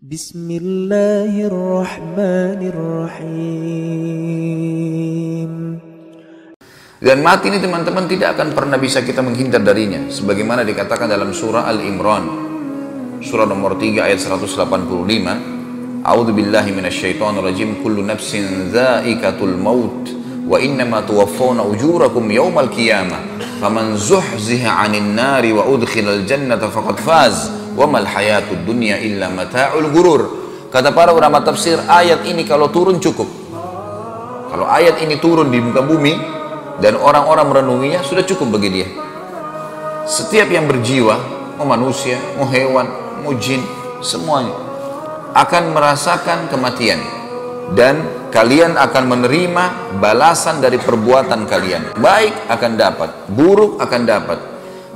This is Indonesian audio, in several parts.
Bismillahirrahmanirrahim. Dan mati ini teman-teman tidak akan pernah bisa kita menghindar darinya. Sebagaimana dikatakan dalam surah Al-Imran. Surah nomor 3 ayat 185. A'udzu billahi minasyaitonir rajim. Kullu nafsin zaikatul maut wa innama tuwaffawna ujurakum yawmal qiyamah. Faman zuhziha 'anil nari wa udkhilal jannata faqad faz. Wa mal hayatud dunya illa mata'ul gurur. Kata para ulama tafsir, ayat ini kalau turun cukup. Kalau ayat ini turun di muka bumi, dan orang-orang merenunginya sudah cukup bagi dia. Setiap yang berjiwa, mau manusia, mau hewan, mau jin, semuanya akan merasakan kematian dan kalian akan menerima balasan dari perbuatan kalian. Baik akan dapat, buruk akan dapat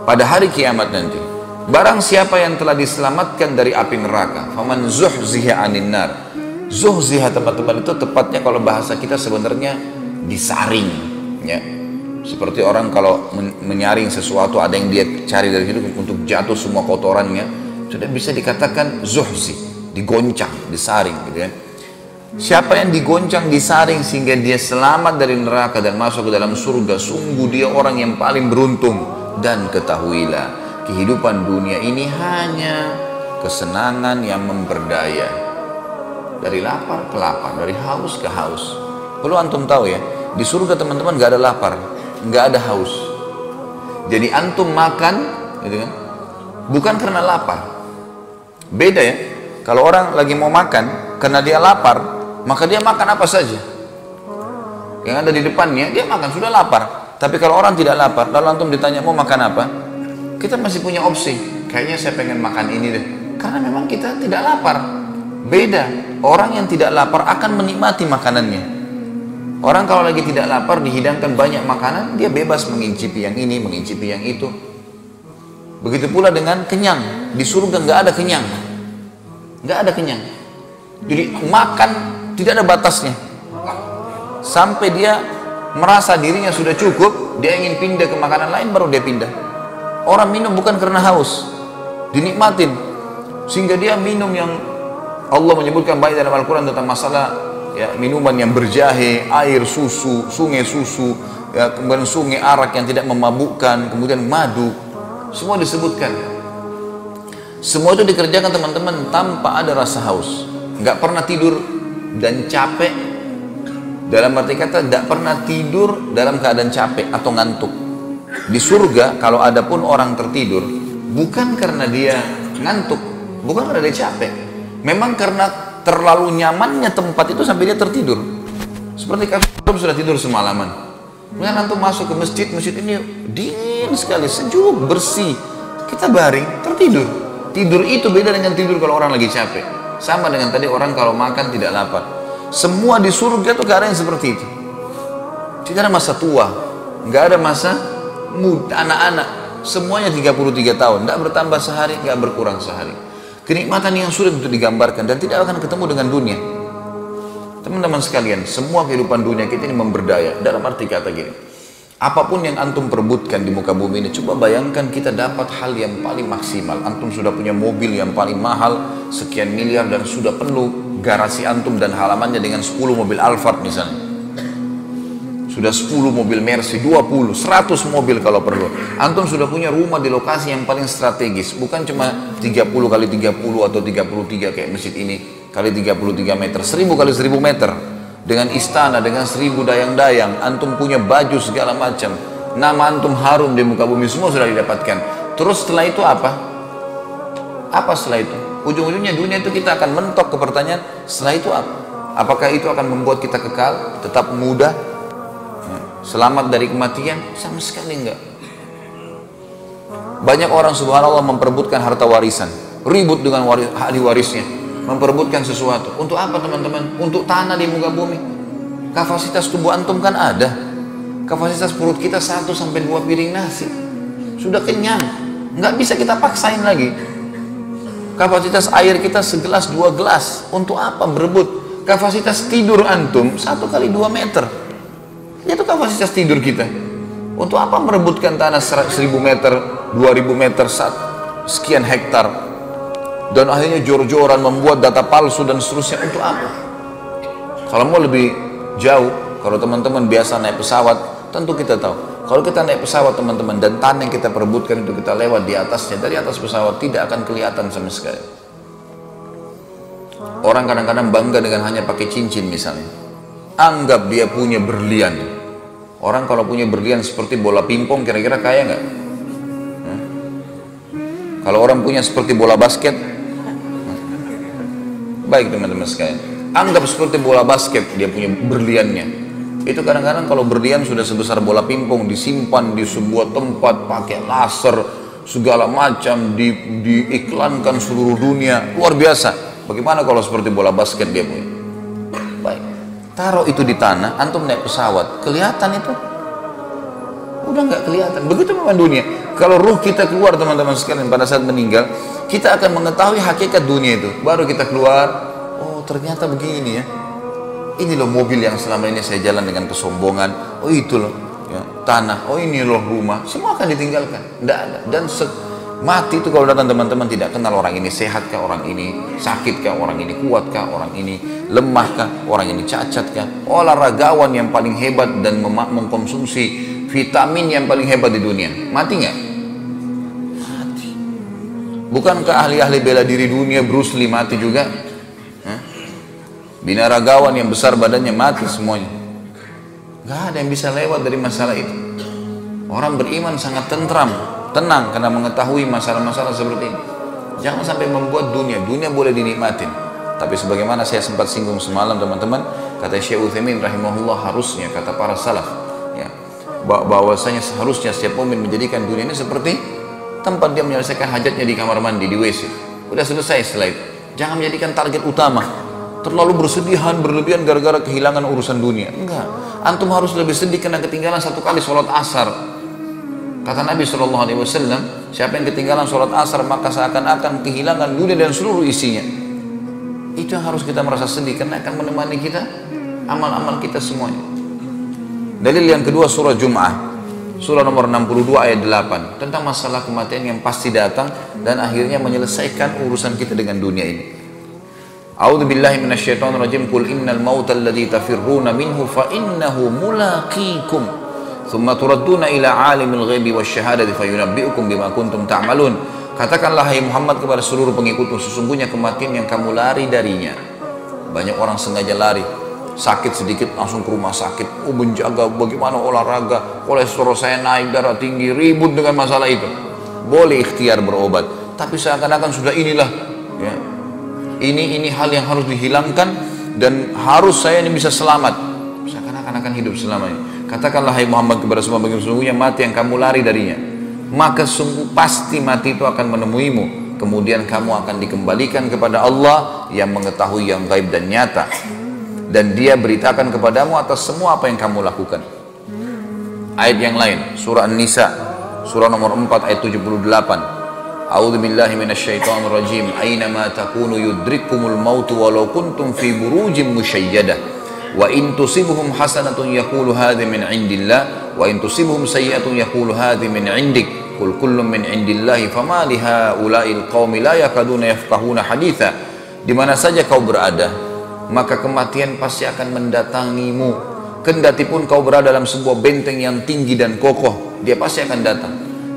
pada hari kiamat nanti. Barang siapa yang telah diselamatkan dari api neraka, faman zuhziha anin nar. Zuhziha teman-teman itu tepatnya kalau bahasa kita sebenarnya disaring, ya. Seperti orang kalau menyaring sesuatu ada yang dia cari dari hidup untuk jatuh semua kotorannya sudah bisa dikatakan zuhzi digoncang disaring gitu ya. Siapa yang digoncang disaring sehingga dia selamat dari neraka dan masuk ke dalam surga sungguh dia orang yang paling beruntung dan ketahuilah kehidupan dunia ini hanya kesenangan yang memperdaya dari lapar ke lapar dari haus ke haus perlu antum tahu ya di surga teman-teman gak ada lapar nggak ada haus. Jadi antum makan, gitu kan? Bukan karena lapar. Beda ya. Kalau orang lagi mau makan, karena dia lapar, maka dia makan apa saja. Yang ada di depannya, dia makan sudah lapar. Tapi kalau orang tidak lapar, lalu antum ditanya mau makan apa, kita masih punya opsi. Kayaknya saya pengen makan ini deh. Karena memang kita tidak lapar. Beda. Orang yang tidak lapar akan menikmati makanannya. Orang kalau lagi tidak lapar dihidangkan banyak makanan, dia bebas mengincipi yang ini, mengincipi yang itu. Begitu pula dengan kenyang. Di surga nggak ada kenyang, nggak ada kenyang. Jadi makan tidak ada batasnya. Sampai dia merasa dirinya sudah cukup, dia ingin pindah ke makanan lain baru dia pindah. Orang minum bukan karena haus, dinikmatin. Sehingga dia minum yang Allah menyebutkan baik dalam Al-Quran tentang masalah ya minuman yang berjahe, air susu, sungai susu, ya kemudian sungai arak yang tidak memabukkan, kemudian madu, semua disebutkan. Semua itu dikerjakan teman-teman tanpa ada rasa haus, nggak pernah tidur dan capek. Dalam arti kata tidak pernah tidur dalam keadaan capek atau ngantuk. Di surga kalau ada pun orang tertidur bukan karena dia ngantuk, bukan karena dia capek. Memang karena terlalu nyamannya tempat itu sampai dia tertidur. Seperti kalau sudah tidur semalaman. Kemudian antum masuk ke masjid, masjid ini dingin sekali, sejuk, bersih. Kita baring, tertidur. Tidur itu beda dengan tidur kalau orang lagi capek. Sama dengan tadi orang kalau makan tidak lapar. Semua di surga itu keadaan seperti itu. Tidak ada masa tua, nggak ada masa anak-anak. Semuanya 33 tahun, tidak bertambah sehari, nggak berkurang sehari. Kenikmatan yang sulit untuk digambarkan dan tidak akan ketemu dengan dunia. Teman-teman sekalian, semua kehidupan dunia kita ini memberdaya. Dalam arti kata gini, apa pun yang antum perebutkan di muka bumi ini, coba bayangkan kita dapat hal yang paling maksimal. Antum sudah punya mobil yang paling mahal, sekian miliar dan sudah penuh garasi antum dan halamannya dengan 10 mobil Alphard misalnya sudah 10 mobil Mercy, 20, 100 mobil kalau perlu. Antum sudah punya rumah di lokasi yang paling strategis, bukan cuma 30 kali 30 atau 33 kayak masjid ini kali 33 meter, 1000 kali 1000 meter. Dengan istana, dengan seribu dayang-dayang, antum punya baju segala macam. Nama antum harum di muka bumi semua sudah didapatkan. Terus setelah itu apa? Apa setelah itu? Ujung-ujungnya dunia itu kita akan mentok ke pertanyaan, setelah itu apa? Apakah itu akan membuat kita kekal, tetap muda, selamat dari kematian? Sama sekali enggak. Banyak orang subhanallah memperebutkan harta warisan. Ribut dengan waris, ahli warisnya. Memperebutkan sesuatu. Untuk apa teman-teman? Untuk tanah di muka bumi. Kapasitas tubuh antum kan ada. Kapasitas perut kita 1 sampai 2 piring nasi. Sudah kenyang. Nggak bisa kita paksain lagi. Kapasitas air kita segelas dua gelas. Untuk apa berebut? Kapasitas tidur antum satu kali dua meter itu kapasitas tidur kita. Untuk apa merebutkan tanah 1000 meter, 2000 meter, sekian hektar? dan akhirnya jor-joran membuat data palsu dan seterusnya untuk apa? Kalau mau lebih jauh, kalau teman-teman biasa naik pesawat, tentu kita tahu. Kalau kita naik pesawat teman-teman dan tanah yang kita perebutkan itu kita lewat di atasnya, dari atas pesawat tidak akan kelihatan sama sekali. Orang kadang-kadang bangga dengan hanya pakai cincin misalnya. Anggap dia punya berlian. Orang kalau punya berlian seperti bola pingpong kira-kira kaya nggak? Kalau orang punya seperti bola basket, Baik teman-teman sekalian. Anggap seperti bola basket dia punya berliannya. Itu kadang-kadang kalau berlian sudah sebesar bola pingpong disimpan di sebuah tempat pakai laser segala macam di, diiklankan seluruh dunia luar biasa. Bagaimana kalau seperti bola basket dia punya? Taruh itu di tanah, antum naik pesawat, kelihatan itu? Udah nggak kelihatan. Begitu memang dunia. Kalau ruh kita keluar teman-teman sekalian pada saat meninggal, kita akan mengetahui hakikat dunia itu. Baru kita keluar, oh ternyata begini ya. Ini loh mobil yang selama ini saya jalan dengan kesombongan. Oh itu loh ya, tanah. Oh ini loh rumah. Semua akan ditinggalkan. Tidak ada. Dan mati itu kalau datang teman-teman tidak kenal orang ini sehat kah orang ini sakit kah orang ini kuat kah orang ini lemah kah orang ini cacat kah olahragawan yang paling hebat dan mengkonsumsi vitamin yang paling hebat di dunia mati nggak Bukankah ahli-ahli bela diri dunia Bruce Lee mati juga? Hah? Binaragawan yang besar badannya mati semuanya. Gak ada yang bisa lewat dari masalah itu. Orang beriman sangat tentram, tenang karena mengetahui masalah-masalah seperti ini. Jangan sampai membuat dunia, dunia boleh dinikmatin. Tapi sebagaimana saya sempat singgung semalam teman-teman, kata Syekh Uthaymin rahimahullah harusnya kata para salaf ya, bahwasanya seharusnya setiap mukmin menjadikan dunia ini seperti tempat dia menyelesaikan hajatnya di kamar mandi di WC udah selesai setelah itu jangan menjadikan target utama. Terlalu bersedihan berlebihan gara-gara kehilangan urusan dunia. Enggak. Antum harus lebih sedih karena ketinggalan satu kali sholat asar kata Nabi SAW siapa yang ketinggalan sholat asar maka seakan-akan kehilangan dunia dan seluruh isinya itu yang harus kita merasa sedih karena akan menemani kita amal-amal kita semuanya dalil yang kedua surah Jum'ah surah nomor 62 ayat 8 tentang masalah kematian yang pasti datang dan akhirnya menyelesaikan urusan kita dengan dunia ini. A'udzu billahi minasyaitonir rajim. Qul innal mauta alladzi tafirruna minhu fa innahu mulaqikum. Thumma turadduna ila alimil ghaibi wasyahadati fayunabbi'ukum bima kuntum ta'malun. Katakanlah hai Muhammad kepada seluruh pengikutmu sesungguhnya kematian yang kamu lari darinya. Banyak orang sengaja lari sakit sedikit langsung ke rumah sakit oh menjaga bagaimana olahraga kolesterol saya naik darah tinggi ribut dengan masalah itu boleh ikhtiar berobat tapi seakan-akan sudah inilah ya ini ini hal yang harus dihilangkan dan harus saya ini bisa selamat seakan-akan akan hidup selamanya katakanlah hai Muhammad kepada semua bagi sesungguhnya mati yang kamu lari darinya maka sungguh pasti mati itu akan menemuimu kemudian kamu akan dikembalikan kepada Allah yang mengetahui yang gaib dan nyata dan dia beritakan kepadamu atas semua apa yang kamu lakukan. Ayat yang lain, surah An-Nisa, surah nomor 4 ayat 78. A'udzu billahi minasyaitonir rajim. Aina ma takunu yudrikkumul maut walau kuntum fi burujin musyayyadah. Wa in tusibhum hasanatun yaqulu hadhi min indillah wa in tusibhum sayyi'atun yaqulu hadhi min indik. Qul kullun min indillahi fama li haula'il qaumi la yakaduna yafqahuna haditha. Di mana saja kau berada, maka kematian pasti akan mendatangimu. Kendati pun kau berada dalam sebuah benteng yang tinggi dan kokoh, dia pasti akan datang.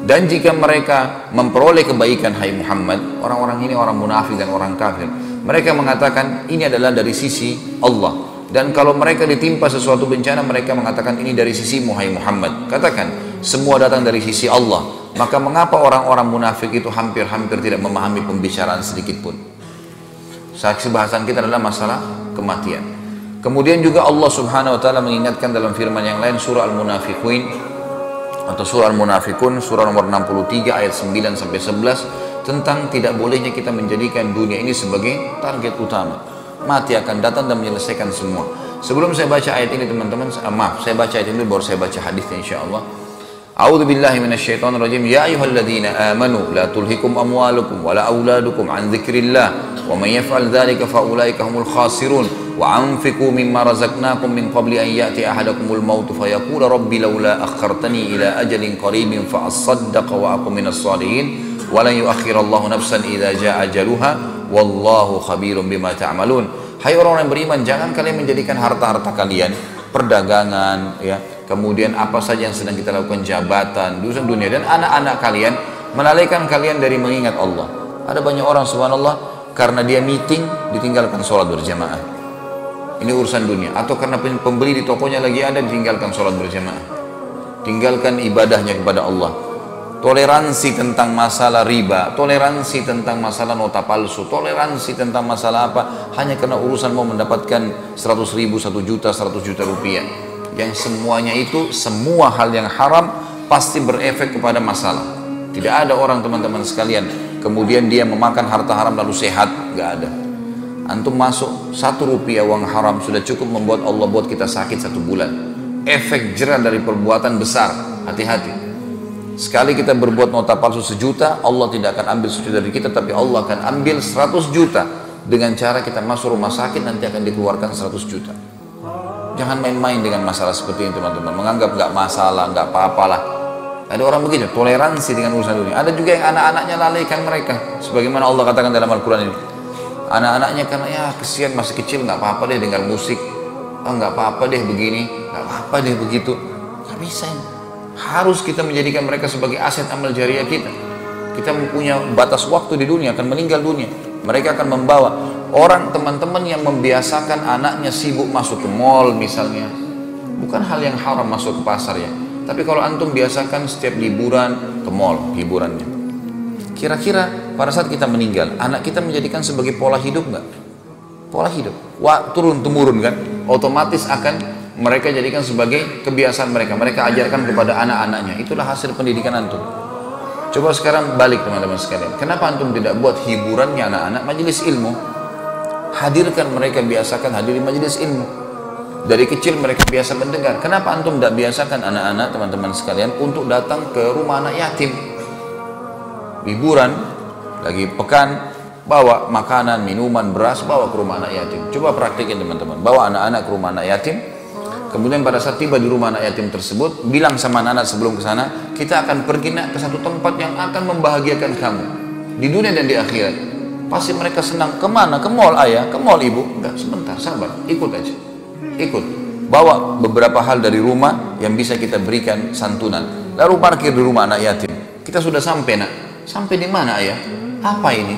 Dan jika mereka memperoleh kebaikan, hai Muhammad, orang-orang ini orang munafik dan orang kafir. Mereka mengatakan ini adalah dari sisi Allah. Dan kalau mereka ditimpa sesuatu bencana, mereka mengatakan ini dari sisi hai Muhammad. Katakan, semua datang dari sisi Allah. Maka mengapa orang-orang munafik itu hampir-hampir tidak memahami pembicaraan sedikit pun? Saksi bahasan kita adalah masalah kematian. Kemudian juga Allah Subhanahu wa taala mengingatkan dalam firman yang lain surah Al-Munafiqun atau surah Al-Munafiqun surah nomor 63 ayat 9 sampai 11 tentang tidak bolehnya kita menjadikan dunia ini sebagai target utama mati akan datang dan menyelesaikan semua. Sebelum saya baca ayat ini teman-teman, ah, maaf, saya baca ayat ini baru saya baca hadisnya insyaallah. A'udzu billahi minasyaitonir rajim. Ya ayyuhalladzina amanu la tulhikum amwalukum wala auladukum an dzikrillah wa may yaf'al dzalika faulaika humul khasirun. Wa anfiqu mimma razaqnakum min qabli an ya'ti ahadakumul maut fa fayaqula rabbi laula akhartani ila ajalin qaribin fa asaddaqa wa aqum minas salihin wa lan yu'akhirallahu nafsan idza ja'a ajaluha wallahu khabirum bima ta'malun. Hai orang-orang yang beriman jangan kalian menjadikan harta-harta kalian perdagangan ya. Kemudian apa saja yang sedang kita lakukan jabatan urusan dunia dan anak-anak kalian melalaikan kalian dari mengingat Allah. Ada banyak orang subhanallah karena dia meeting ditinggalkan sholat berjamaah. Ini urusan dunia. Atau karena pembeli di tokonya lagi ada ditinggalkan sholat berjamaah. Tinggalkan ibadahnya kepada Allah toleransi tentang masalah riba, toleransi tentang masalah nota palsu, toleransi tentang masalah apa, hanya karena urusan mau mendapatkan 100 ribu, 1 juta, 100 juta rupiah. Yang semuanya itu, semua hal yang haram pasti berefek kepada masalah. Tidak ada orang teman-teman sekalian, kemudian dia memakan harta haram lalu sehat, nggak ada. Antum masuk satu rupiah uang haram sudah cukup membuat Allah buat kita sakit satu bulan. Efek jerah dari perbuatan besar, hati-hati. Sekali kita berbuat nota palsu sejuta, Allah tidak akan ambil sejuta dari kita, tapi Allah akan ambil 100 juta. Dengan cara kita masuk rumah sakit, nanti akan dikeluarkan 100 juta. Jangan main-main dengan masalah seperti ini teman-teman. Menganggap nggak masalah, nggak apa-apalah. Ada orang begitu, toleransi dengan urusan dunia. Ada juga yang anak-anaknya lalaikan mereka. Sebagaimana Allah katakan dalam Al-Quran ini. Anak-anaknya karena ya kesian masih kecil nggak apa-apa deh dengar musik. Oh nggak apa-apa deh begini, nggak apa-apa deh begitu. Nggak bisa ini harus kita menjadikan mereka sebagai aset amal jariah kita. Kita mempunyai batas waktu di dunia, akan meninggal dunia. Mereka akan membawa orang teman-teman yang membiasakan anaknya sibuk masuk ke mall misalnya. Bukan hal yang haram masuk ke pasar ya. Tapi kalau antum biasakan setiap liburan ke mall hiburannya. Kira-kira pada saat kita meninggal, anak kita menjadikan sebagai pola hidup nggak? Pola hidup. Wah, turun temurun kan? Otomatis akan mereka jadikan sebagai kebiasaan mereka. Mereka ajarkan kepada anak-anaknya. Itulah hasil pendidikan antum. Coba sekarang balik teman-teman sekalian. Kenapa antum tidak buat hiburannya anak-anak majelis ilmu? Hadirkan mereka biasakan hadir di majelis ilmu. Dari kecil mereka biasa mendengar. Kenapa antum tidak biasakan anak-anak teman-teman sekalian untuk datang ke rumah anak yatim? Hiburan, lagi pekan, bawa makanan, minuman, beras, bawa ke rumah anak yatim. Coba praktikin teman-teman. Bawa anak-anak ke rumah anak yatim, Kemudian pada saat tiba di rumah anak yatim tersebut, bilang sama anak, sebelum ke sana, kita akan pergi nak ke satu tempat yang akan membahagiakan kamu di dunia dan di akhirat. Pasti mereka senang ke mana? Ke mall ayah, ke mall ibu. Enggak, sebentar, sabar, ikut aja, ikut. Bawa beberapa hal dari rumah yang bisa kita berikan santunan. Lalu parkir di rumah anak yatim. Kita sudah sampai nak. Sampai di mana ayah? Apa ini?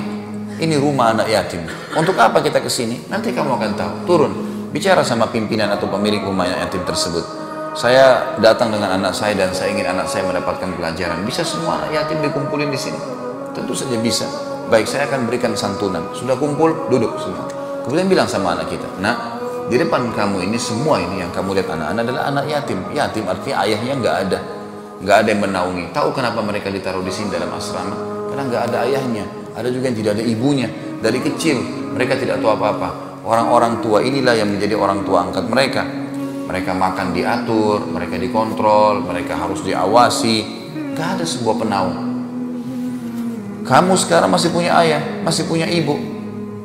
Ini rumah anak yatim. Untuk apa kita ke sini? Nanti kamu akan tahu. Turun bicara sama pimpinan atau pemilik rumah yatim tersebut saya datang dengan anak saya dan saya ingin anak saya mendapatkan pelajaran. Bisa semua yatim dikumpulin di sini? Tentu saja bisa. Baik saya akan berikan santunan. Sudah kumpul duduk semua. Kemudian bilang sama anak kita nak di depan kamu ini semua ini yang kamu lihat anak-anak adalah anak yatim. Yatim artinya ayahnya nggak ada. Nggak ada yang menaungi. Tahu kenapa mereka ditaruh di sini dalam asrama? Karena nggak ada ayahnya. Ada juga yang tidak ada ibunya. Dari kecil mereka tidak tahu apa-apa Orang-orang tua inilah yang menjadi orang tua angkat mereka. Mereka makan diatur, mereka dikontrol, mereka harus diawasi. Gak ada sebuah penaung. Kamu sekarang masih punya ayah, masih punya ibu.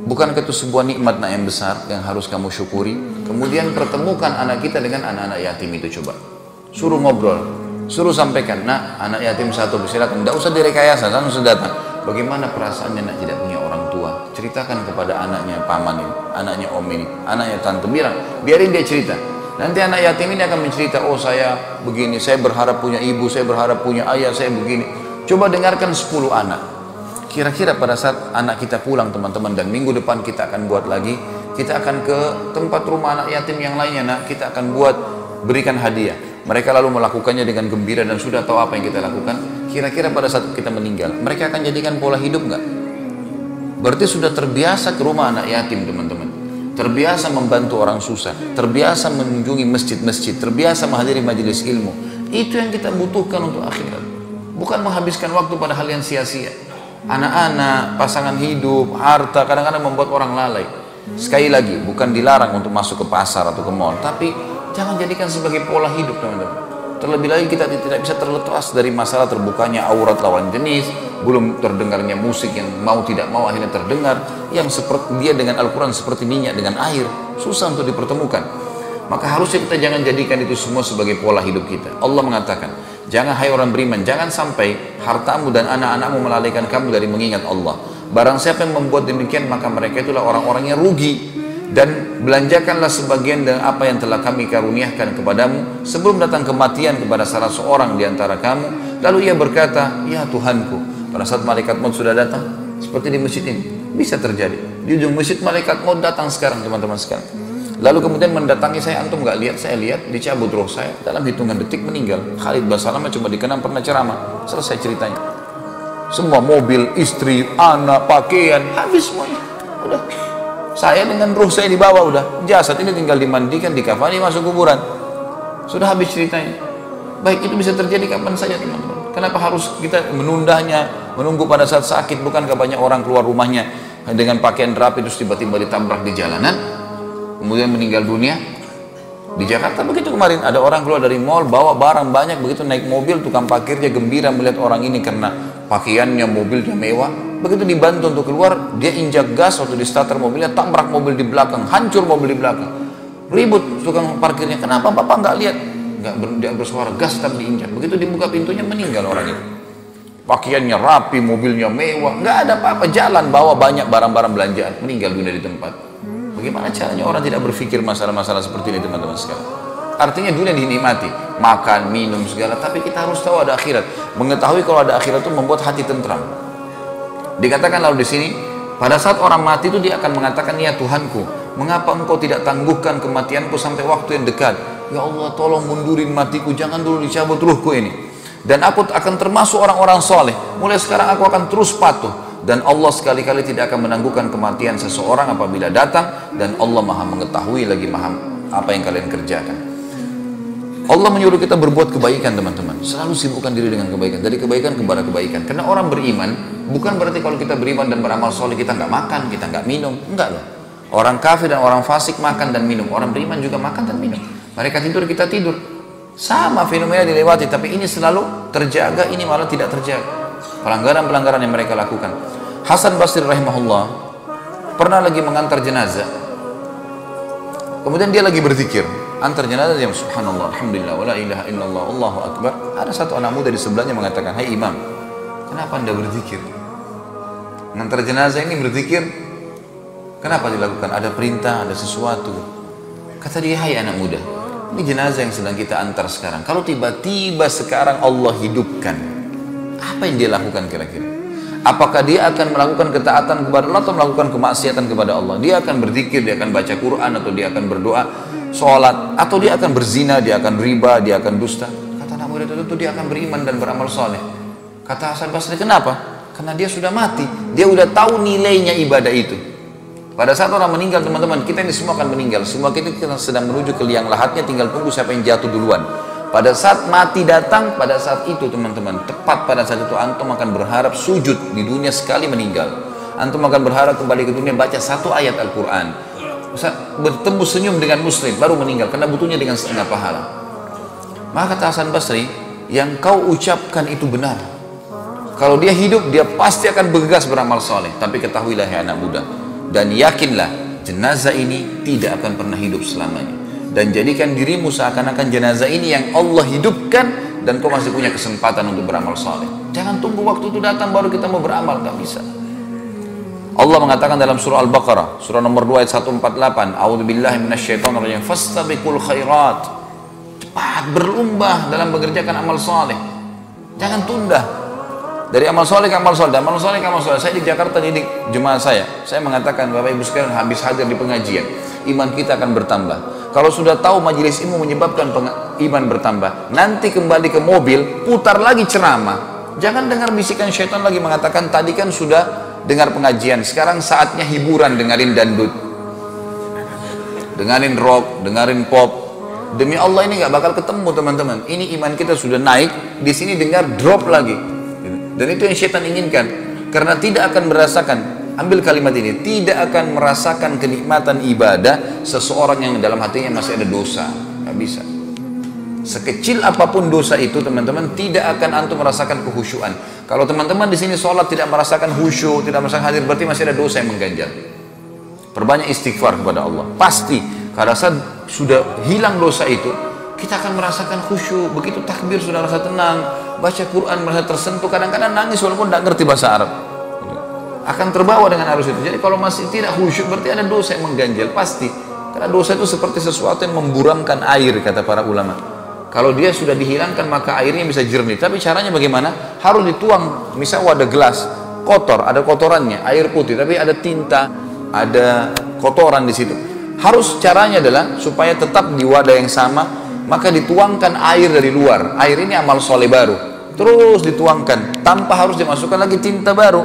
Bukankah itu sebuah nikmat yang besar yang harus kamu syukuri? Kemudian pertemukan anak kita dengan anak-anak yatim itu coba. Suruh ngobrol, suruh sampaikan, nak anak yatim satu silakan, tidak usah direkayasa, langsung datang. Bagaimana perasaannya nak tidak punya? Ceritakan kepada anaknya paman ini, anaknya om ini, anaknya tante bilang, biarin dia cerita. Nanti anak yatim ini akan mencerita, oh saya begini, saya berharap punya ibu, saya berharap punya ayah, saya begini. Coba dengarkan 10 anak. Kira-kira pada saat anak kita pulang teman-teman dan minggu depan kita akan buat lagi, kita akan ke tempat rumah anak yatim yang lainnya nak, kita akan buat berikan hadiah. Mereka lalu melakukannya dengan gembira dan sudah tahu apa yang kita lakukan kira-kira pada saat kita meninggal mereka akan jadikan pola hidup nggak berarti sudah terbiasa ke rumah anak yatim teman-teman. Terbiasa membantu orang susah. Terbiasa mengunjungi masjid-masjid. Terbiasa menghadiri majelis ilmu. Itu yang kita butuhkan untuk akhirat. Bukan menghabiskan waktu pada hal yang sia-sia. Anak-anak pasangan hidup harta kadang-kadang membuat orang lalai. Sekali lagi bukan dilarang untuk masuk ke pasar atau ke mall. Tapi jangan jadikan sebagai pola hidup teman-teman Terlebih lagi kita tidak bisa terlepas dari masalah terbukanya aurat lawan jenis, belum terdengarnya musik yang mau tidak mau akhirnya terdengar, yang seperti dia dengan Al-Quran seperti minyak dengan air, susah untuk dipertemukan. Maka harusnya kita jangan jadikan itu semua sebagai pola hidup kita. Allah mengatakan, jangan hai orang beriman, jangan sampai hartamu dan anak-anakmu melalaikan kamu dari mengingat Allah. Barang siapa yang membuat demikian maka mereka itulah orang-orang yang rugi dan belanjakanlah sebagian dari apa yang telah kami karuniakan kepadamu sebelum datang kematian kepada salah seorang di antara kamu. Lalu ia berkata ya Tuhanku pada saat malaikat maut sudah datang seperti di masjid ini bisa terjadi. Di ujung masjid malaikat maut datang sekarang teman-teman sekalian. Lalu kemudian mendatangi saya antum nggak lihat? Saya lihat dicabut roh saya dalam hitungan detik meninggal. Khalid Basalamah cuma dikenang pernah ceramah. Selesai ceritanya. Semua mobil istri anak pakaian habis semuanya. Udah saya dengan ruh saya dibawa udah. Jasad ini tinggal dimandikan, dikafani, masuk kuburan. Sudah habis ceritanya. Baik itu bisa terjadi kapan saja teman-teman. Kenapa harus kita menundanya, menunggu pada saat sakit? Bukankah banyak orang keluar rumahnya dengan pakaian rapi terus tiba-tiba ditabrak di jalanan, kemudian meninggal dunia? Di Jakarta begitu kemarin ada orang keluar dari mall bawa barang banyak begitu naik mobil tukang parkirnya gembira melihat orang ini karena pakaiannya mobilnya mewah begitu dibantu untuk keluar dia injak gas waktu di starter mobilnya tabrak mobil di belakang hancur mobil di belakang. Ribut tukang parkirnya kenapa bapak nggak lihat? Nggak ber, bersuara gas tetap diinjak. Begitu dibuka pintunya meninggal orang itu. Pakaiannya rapi mobilnya mewah nggak ada apa-apa. Jalan bawa banyak barang-barang belanjaan meninggal dunia di tempat. Bagaimana caranya orang tidak berpikir masalah-masalah seperti ini teman-teman sekalian? Artinya dunia dinikmati makan minum segala tapi kita harus tahu ada akhirat. Mengetahui kalau ada akhirat itu membuat hati tentram Dikatakan lalu di sini, pada saat orang mati itu dia akan mengatakan, ya Tuhanku, mengapa engkau tidak tangguhkan kematianku sampai waktu yang dekat? Ya Allah, tolong mundurin matiku, jangan dulu dicabut ruhku ini. Dan aku akan termasuk orang-orang soleh. Mulai sekarang aku akan terus patuh. Dan Allah sekali-kali tidak akan menangguhkan kematian seseorang apabila datang. Dan Allah maha mengetahui lagi maha apa yang kalian kerjakan. Allah menyuruh kita berbuat kebaikan teman-teman. Selalu sibukkan diri dengan kebaikan. Dari kebaikan kepada kebaikan. Karena orang beriman, bukan berarti kalau kita beriman dan beramal soleh kita nggak makan, kita nggak minum. Enggak loh. Orang kafir dan orang fasik makan dan minum. Orang beriman juga makan dan minum. Mereka tidur, kita tidur. Sama fenomena dilewati. Tapi ini selalu terjaga, ini malah tidak terjaga. Pelanggaran-pelanggaran yang mereka lakukan. Hasan Basri rahimahullah pernah lagi mengantar jenazah. Kemudian dia lagi berzikir antar jenazah yang subhanallah alhamdulillah wala ilaha illallah Allahu akbar ada satu anak muda di sebelahnya mengatakan hai imam kenapa anda berzikir ngantar jenazah ini berzikir kenapa dilakukan ada perintah ada sesuatu kata dia hai anak muda ini jenazah yang sedang kita antar sekarang kalau tiba-tiba sekarang Allah hidupkan apa yang dia lakukan kira-kira apakah dia akan melakukan ketaatan kepada Allah atau melakukan kemaksiatan kepada Allah dia akan berzikir dia akan baca Quran atau dia akan berdoa sholat atau dia akan berzina, dia akan riba, dia akan dusta. Kata anak muda itu dia akan beriman dan beramal soleh. Kata Hasan Basri kenapa? Karena dia sudah mati, dia sudah tahu nilainya ibadah itu. Pada saat orang meninggal teman-teman, kita ini semua akan meninggal. Semua kita, kita sedang menuju ke liang lahatnya, tinggal tunggu siapa yang jatuh duluan. Pada saat mati datang, pada saat itu teman-teman, tepat pada saat itu antum akan berharap sujud di dunia sekali meninggal. Antum akan berharap kembali ke dunia baca satu ayat Al-Quran bertemu senyum dengan muslim baru meninggal karena butuhnya dengan setengah pahala maka kata Hasan Basri yang kau ucapkan itu benar kalau dia hidup dia pasti akan bergegas beramal soleh tapi ketahuilah ya anak muda dan yakinlah jenazah ini tidak akan pernah hidup selamanya dan jadikan dirimu seakan-akan jenazah ini yang Allah hidupkan dan kau masih punya kesempatan untuk beramal soleh jangan tunggu waktu itu datang baru kita mau beramal nggak bisa Allah mengatakan dalam surah Al-Baqarah, surah nomor 2 ayat 148, A'udzubillahi minasyaitonirrajim, fastabiqul khairat. Cepat berlomba dalam mengerjakan amal soleh. Jangan tunda. Dari amal soleh ke amal soleh, amal soleh ke amal soleh. Saya di Jakarta didik jemaah saya. Saya mengatakan Bapak Ibu sekalian habis hadir di pengajian, iman kita akan bertambah. Kalau sudah tahu majelis ilmu menyebabkan iman bertambah, nanti kembali ke mobil, putar lagi ceramah. Jangan dengar bisikan syaitan lagi mengatakan tadi kan sudah dengar pengajian. Sekarang saatnya hiburan dengerin dandut. Dengerin rock, dengerin pop. Demi Allah ini nggak bakal ketemu teman-teman. Ini iman kita sudah naik, di sini dengar drop lagi. Dan itu yang setan inginkan. Karena tidak akan merasakan, ambil kalimat ini, tidak akan merasakan kenikmatan ibadah seseorang yang dalam hatinya masih ada dosa. Nggak bisa. Sekecil apa pun dosa itu teman-teman tidak akan antum merasakan kehusyuan. Kalau teman-teman di sini sholat tidak merasakan khusyuk, tidak merasakan hadir berarti masih ada dosa yang mengganjal. Perbanyak istighfar kepada Allah. Pasti karena sudah hilang dosa itu, kita akan merasakan khusyuk. Begitu takbir sudah rasa tenang, baca Quran merasa tersentuh, kadang-kadang nangis walaupun tidak ngerti bahasa Arab. Akan terbawa dengan arus itu. Jadi kalau masih tidak khusyuk berarti ada dosa yang mengganjal pasti. Karena dosa itu seperti sesuatu yang memburamkan air kata para ulama. Kalau dia sudah dihilangkan maka airnya bisa jernih. Tapi caranya bagaimana? Harus dituang. Misal wadah gelas kotor, ada kotorannya, air putih, tapi ada tinta, ada kotoran di situ. Harus caranya adalah supaya tetap di wadah yang sama, maka dituangkan air dari luar. Air ini amal soleh baru. Terus dituangkan, tanpa harus dimasukkan lagi tinta baru.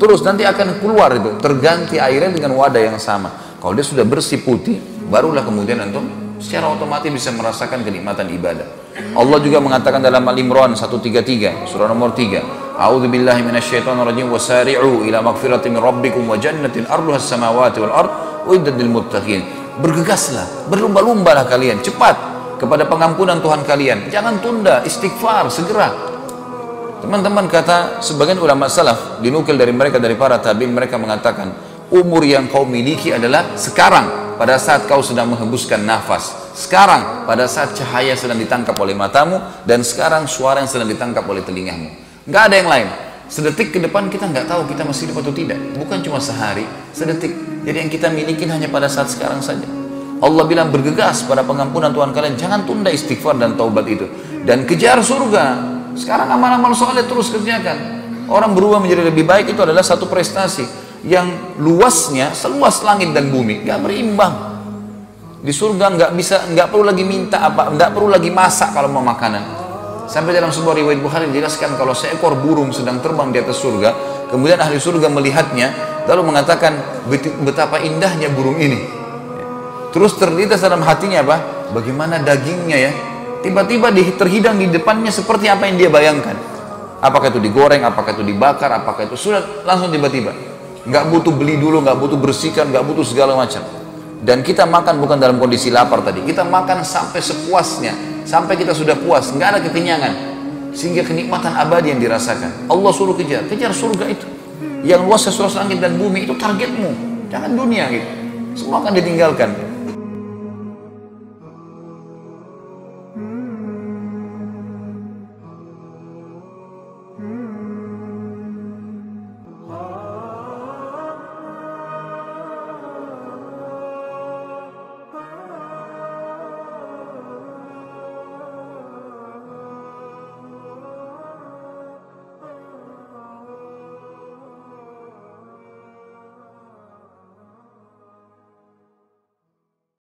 Terus nanti akan keluar itu, terganti airnya dengan wadah yang sama. Kalau dia sudah bersih putih, barulah kemudian antum secara otomatis bisa merasakan kenikmatan ibadah. Allah juga mengatakan dalam Al-Imran 133, surah nomor 3. A'udzu billahi minasyaitonir rajim wasari'u ila magfiratin min rabbikum wa jannatin arduha as-samawati wal ard uiddat lil muttaqin. Bergegaslah, berlumba-lumbalah kalian, cepat kepada pengampunan Tuhan kalian. Jangan tunda, istighfar segera. Teman-teman kata sebagian ulama salaf dinukil dari mereka dari para tabi'in mereka mengatakan umur yang kau miliki adalah sekarang pada saat kau sedang menghembuskan nafas. Sekarang pada saat cahaya sedang ditangkap oleh matamu dan sekarang suara yang sedang ditangkap oleh telingamu nggak ada yang lain. Sedetik ke depan kita nggak tahu kita masih hidup atau tidak. Bukan cuma sehari sedetik. Jadi yang kita miliki hanya pada saat sekarang saja Allah bilang bergegas pada pengampunan Tuhan kalian jangan tunda istighfar dan taubat itu dan kejar surga sekarang amal-amal soleh terus kerjakan. Orang berubah menjadi lebih baik itu adalah satu prestasi yang luasnya seluas langit dan bumi, gak berimbang. Di surga nggak bisa, nggak perlu lagi minta apa, nggak perlu lagi masak kalau mau makanan. Sampai dalam sebuah riwayat Bukhari dijelaskan kalau seekor burung sedang terbang di atas surga, kemudian ahli surga melihatnya, lalu mengatakan betapa indahnya burung ini. Terus terlintas dalam hatinya apa? Bagaimana dagingnya ya? tiba-tiba terhidang di depannya seperti apa yang dia bayangkan. Apakah itu digoreng, apakah itu dibakar, apakah itu sudah langsung tiba-tiba. Nggak butuh beli dulu, nggak butuh bersihkan, nggak butuh segala macam. Dan kita makan bukan dalam kondisi lapar tadi. Kita makan sampai sepuasnya. Sampai kita sudah puas, nggak ada kekenyangan. Sehingga kenikmatan abadi yang dirasakan. Allah suruh kejar, kejar surga itu. Yang luas sesuai langit dan bumi itu targetmu. Jangan dunia gitu. Semua akan ditinggalkan